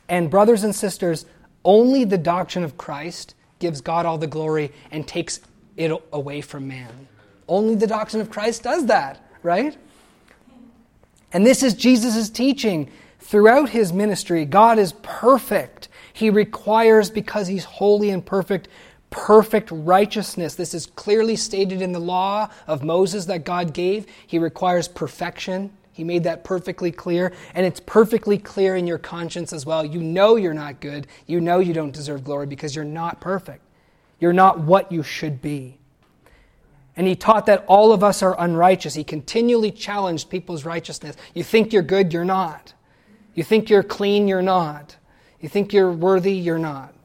And, brothers and sisters, only the doctrine of Christ gives God all the glory and takes it away from man. Only the doctrine of Christ does that, right? And this is Jesus' teaching. Throughout his ministry, God is perfect. He requires, because he's holy and perfect, perfect righteousness. This is clearly stated in the law of Moses that God gave. He requires perfection. He made that perfectly clear, and it's perfectly clear in your conscience as well. You know you're not good. You know you don't deserve glory because you're not perfect. You're not what you should be. And he taught that all of us are unrighteous. He continually challenged people's righteousness. You think you're good, you're not. You think you're clean, you're not. You think you're worthy, you're not.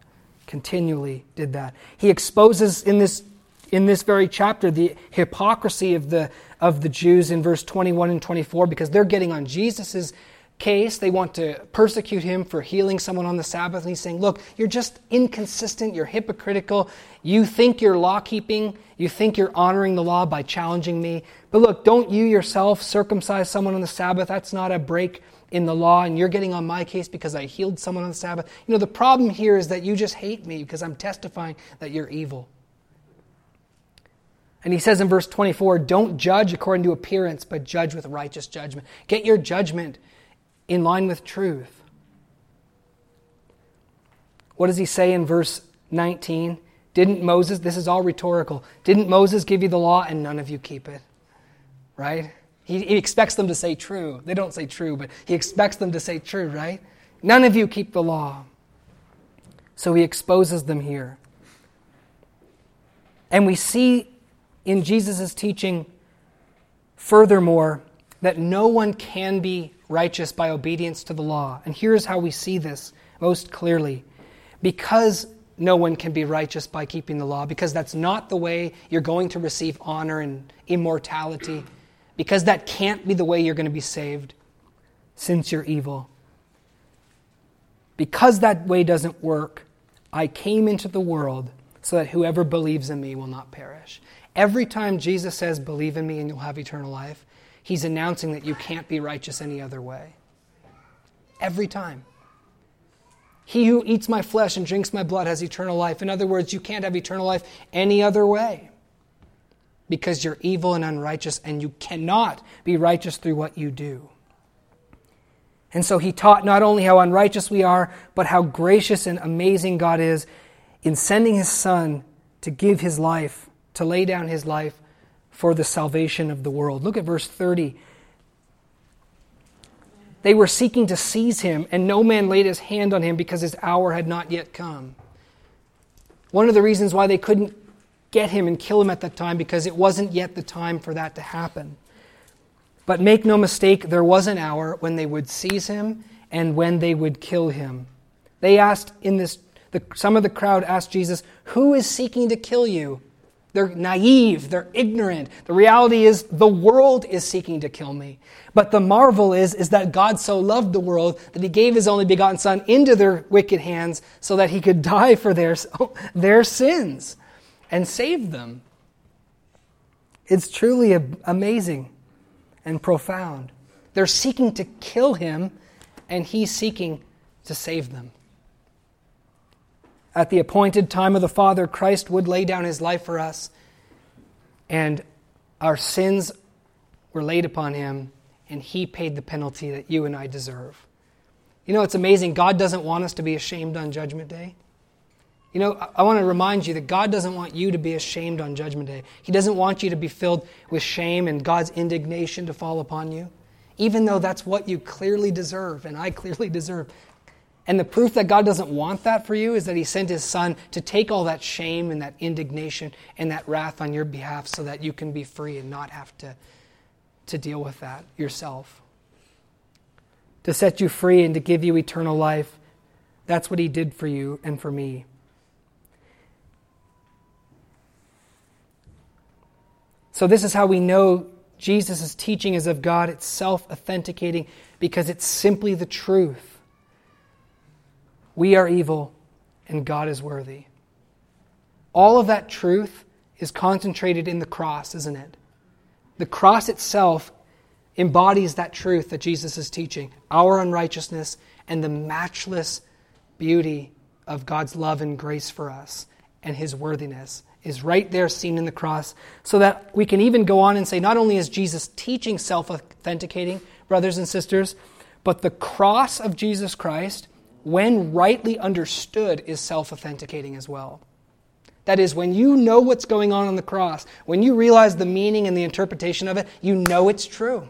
Continually did that. He exposes in this in this very chapter the hypocrisy of the of the Jews in verse 21 and 24 because they're getting on Jesus' case. They want to persecute him for healing someone on the Sabbath. And he's saying, Look, you're just inconsistent. You're hypocritical. You think you're law keeping. You think you're honoring the law by challenging me. But look, don't you yourself circumcise someone on the Sabbath. That's not a break in the law. And you're getting on my case because I healed someone on the Sabbath. You know, the problem here is that you just hate me because I'm testifying that you're evil. And he says in verse 24, don't judge according to appearance, but judge with righteous judgment. Get your judgment in line with truth. What does he say in verse 19? Didn't Moses, this is all rhetorical, didn't Moses give you the law and none of you keep it? Right? He, he expects them to say true. They don't say true, but he expects them to say true, right? None of you keep the law. So he exposes them here. And we see in Jesus' teaching, furthermore, that no one can be righteous by obedience to the law. And here's how we see this most clearly. Because no one can be righteous by keeping the law, because that's not the way you're going to receive honor and immortality, because that can't be the way you're going to be saved since you're evil. Because that way doesn't work, I came into the world so that whoever believes in me will not perish. Every time Jesus says, Believe in me and you'll have eternal life, he's announcing that you can't be righteous any other way. Every time. He who eats my flesh and drinks my blood has eternal life. In other words, you can't have eternal life any other way because you're evil and unrighteous and you cannot be righteous through what you do. And so he taught not only how unrighteous we are, but how gracious and amazing God is in sending his Son to give his life to lay down his life for the salvation of the world. Look at verse 30. They were seeking to seize him, and no man laid his hand on him because his hour had not yet come. One of the reasons why they couldn't get him and kill him at that time because it wasn't yet the time for that to happen. But make no mistake, there was an hour when they would seize him and when they would kill him. They asked in this, the, some of the crowd asked Jesus, Who is seeking to kill you? They're naive. They're ignorant. The reality is the world is seeking to kill me. But the marvel is, is that God so loved the world that he gave his only begotten son into their wicked hands so that he could die for their, their sins and save them. It's truly amazing and profound. They're seeking to kill him and he's seeking to save them. At the appointed time of the Father, Christ would lay down his life for us, and our sins were laid upon him, and he paid the penalty that you and I deserve. You know, it's amazing. God doesn't want us to be ashamed on Judgment Day. You know, I want to remind you that God doesn't want you to be ashamed on Judgment Day. He doesn't want you to be filled with shame and God's indignation to fall upon you, even though that's what you clearly deserve and I clearly deserve. And the proof that God doesn't want that for you is that He sent His Son to take all that shame and that indignation and that wrath on your behalf so that you can be free and not have to, to deal with that yourself. To set you free and to give you eternal life. That's what He did for you and for me. So, this is how we know Jesus' teaching is of God. It's self authenticating because it's simply the truth. We are evil and God is worthy. All of that truth is concentrated in the cross, isn't it? The cross itself embodies that truth that Jesus is teaching our unrighteousness and the matchless beauty of God's love and grace for us and his worthiness is right there seen in the cross, so that we can even go on and say not only is Jesus teaching self authenticating, brothers and sisters, but the cross of Jesus Christ, when rightly understood, is self authenticating as well. That is, when you know what's going on on the cross, when you realize the meaning and the interpretation of it, you know it's true.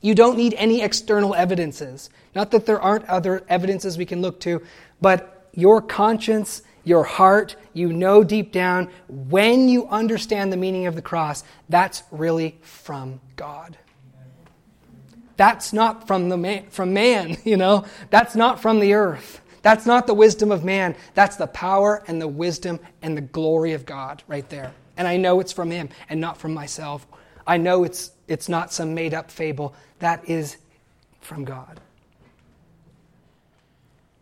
You don't need any external evidences. Not that there aren't other evidences we can look to, but your conscience your heart, you know deep down, when you understand the meaning of the cross, that's really from God. That's not from, the man, from man, you know? That's not from the earth. That's not the wisdom of man. That's the power and the wisdom and the glory of God right there. And I know it's from Him and not from myself. I know it's, it's not some made up fable. That is from God.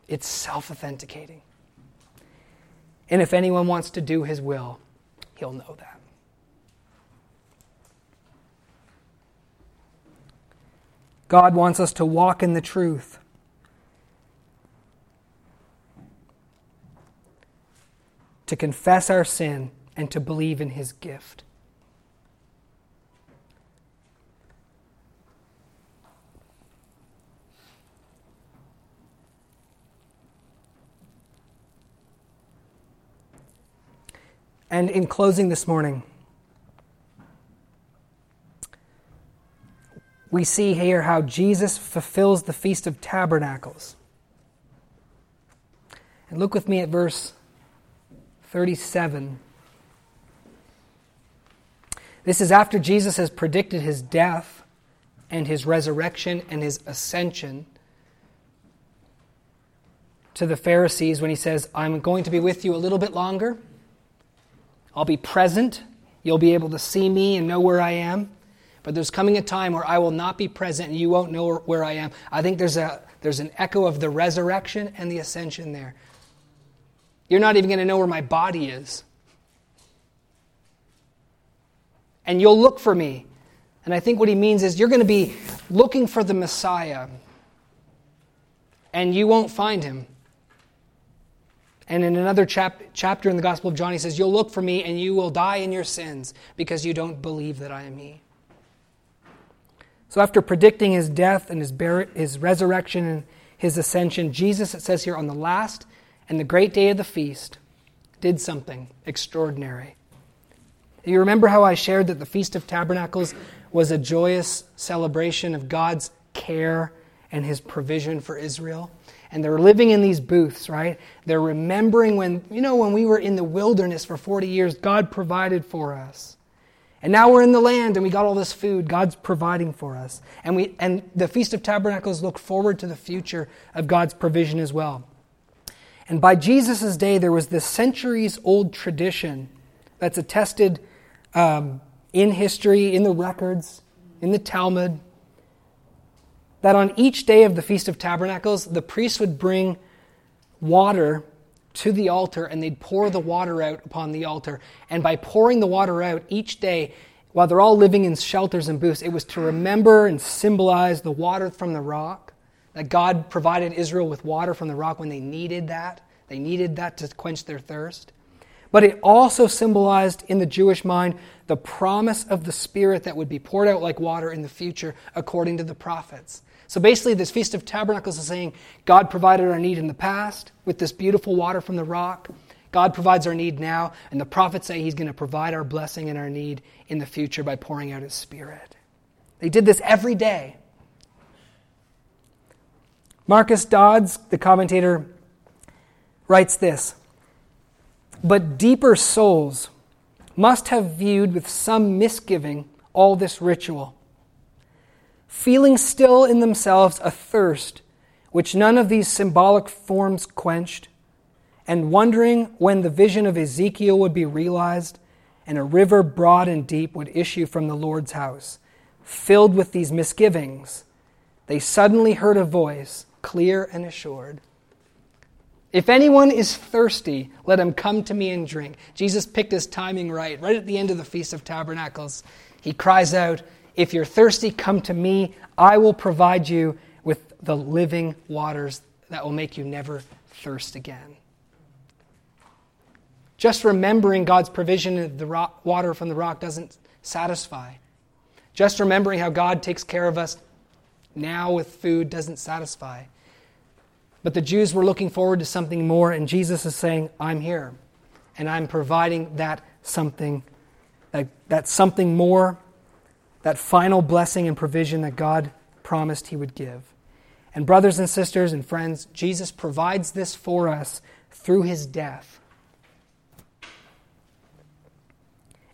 It's self authenticating. And if anyone wants to do his will, he'll know that. God wants us to walk in the truth. To confess our sin and to believe in his gift. And in closing this morning, we see here how Jesus fulfills the Feast of Tabernacles. And look with me at verse 37. This is after Jesus has predicted his death and his resurrection and his ascension to the Pharisees when he says, I'm going to be with you a little bit longer. I'll be present. You'll be able to see me and know where I am. But there's coming a time where I will not be present and you won't know where I am. I think there's, a, there's an echo of the resurrection and the ascension there. You're not even going to know where my body is. And you'll look for me. And I think what he means is you're going to be looking for the Messiah. And you won't find him. And in another chap- chapter in the Gospel of John, he says, You'll look for me and you will die in your sins because you don't believe that I am he. So, after predicting his death and his, bar- his resurrection and his ascension, Jesus, it says here, on the last and the great day of the feast, did something extraordinary. You remember how I shared that the Feast of Tabernacles was a joyous celebration of God's care and his provision for Israel? And they're living in these booths, right? They're remembering when, you know, when we were in the wilderness for 40 years, God provided for us. And now we're in the land and we got all this food. God's providing for us. And, we, and the Feast of Tabernacles look forward to the future of God's provision as well. And by Jesus' day, there was this centuries old tradition that's attested um, in history, in the records, in the Talmud, that on each day of the Feast of Tabernacles, the priests would bring water to the altar and they'd pour the water out upon the altar. And by pouring the water out each day, while they're all living in shelters and booths, it was to remember and symbolize the water from the rock, that God provided Israel with water from the rock when they needed that. They needed that to quench their thirst. but it also symbolized in the Jewish mind the promise of the Spirit that would be poured out like water in the future, according to the prophets. So basically, this Feast of Tabernacles is saying God provided our need in the past with this beautiful water from the rock. God provides our need now, and the prophets say He's going to provide our blessing and our need in the future by pouring out His Spirit. They did this every day. Marcus Dods, the commentator, writes this But deeper souls must have viewed with some misgiving all this ritual, feeling still in themselves a thirst which none of these symbolic forms quenched, and wondering when the vision of Ezekiel would be realized and a river broad and deep would issue from the Lord's house. Filled with these misgivings, they suddenly heard a voice, clear and assured. If anyone is thirsty, let him come to me and drink. Jesus picked his timing right. Right at the end of the Feast of Tabernacles, he cries out, If you're thirsty, come to me. I will provide you with the living waters that will make you never thirst again. Just remembering God's provision of the rock, water from the rock doesn't satisfy. Just remembering how God takes care of us now with food doesn't satisfy. But the Jews were looking forward to something more, and Jesus is saying, I'm here. And I'm providing that something, that, that something more, that final blessing and provision that God promised He would give. And, brothers and sisters and friends, Jesus provides this for us through His death.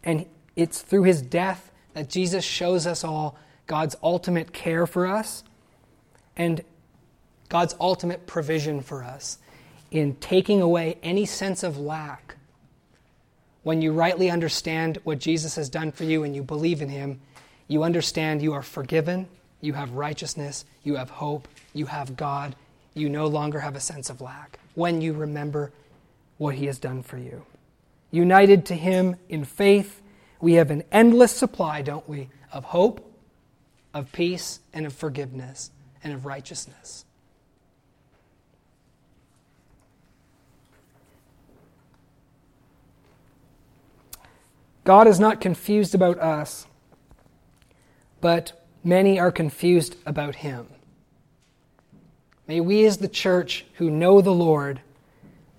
And it's through His death that Jesus shows us all God's ultimate care for us and God's ultimate provision for us in taking away any sense of lack. When you rightly understand what Jesus has done for you and you believe in Him, you understand you are forgiven, you have righteousness, you have hope, you have God, you no longer have a sense of lack when you remember what He has done for you. United to Him in faith, we have an endless supply, don't we, of hope, of peace, and of forgiveness, and of righteousness. God is not confused about us, but many are confused about Him. May we, as the church who know the Lord,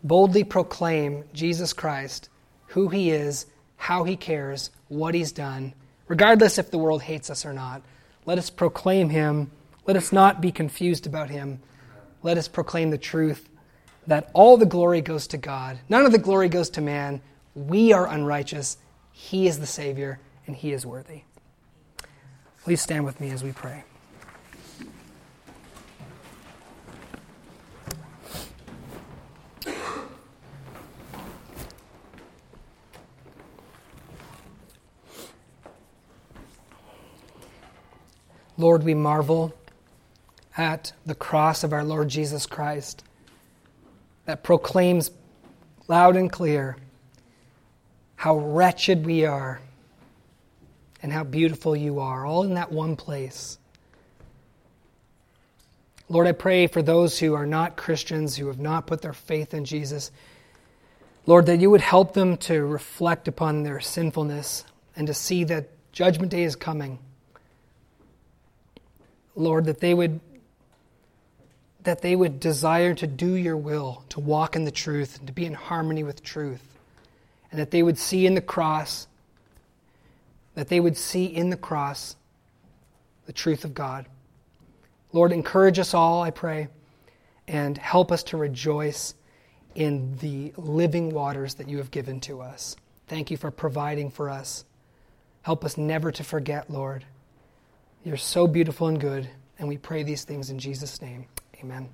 boldly proclaim Jesus Christ, who He is, how He cares, what He's done, regardless if the world hates us or not. Let us proclaim Him. Let us not be confused about Him. Let us proclaim the truth that all the glory goes to God. None of the glory goes to man. We are unrighteous. He is the Savior, and He is worthy. Please stand with me as we pray. Lord, we marvel at the cross of our Lord Jesus Christ that proclaims loud and clear how wretched we are and how beautiful you are, all in that one place. Lord, I pray for those who are not Christians, who have not put their faith in Jesus. Lord, that you would help them to reflect upon their sinfulness and to see that Judgment Day is coming Lord, that they would that they would desire to do your will, to walk in the truth, and to be in harmony with truth. And that they would see in the cross, that they would see in the cross the truth of God. Lord, encourage us all, I pray, and help us to rejoice in the living waters that you have given to us. Thank you for providing for us. Help us never to forget, Lord. You're so beautiful and good, and we pray these things in Jesus' name. Amen.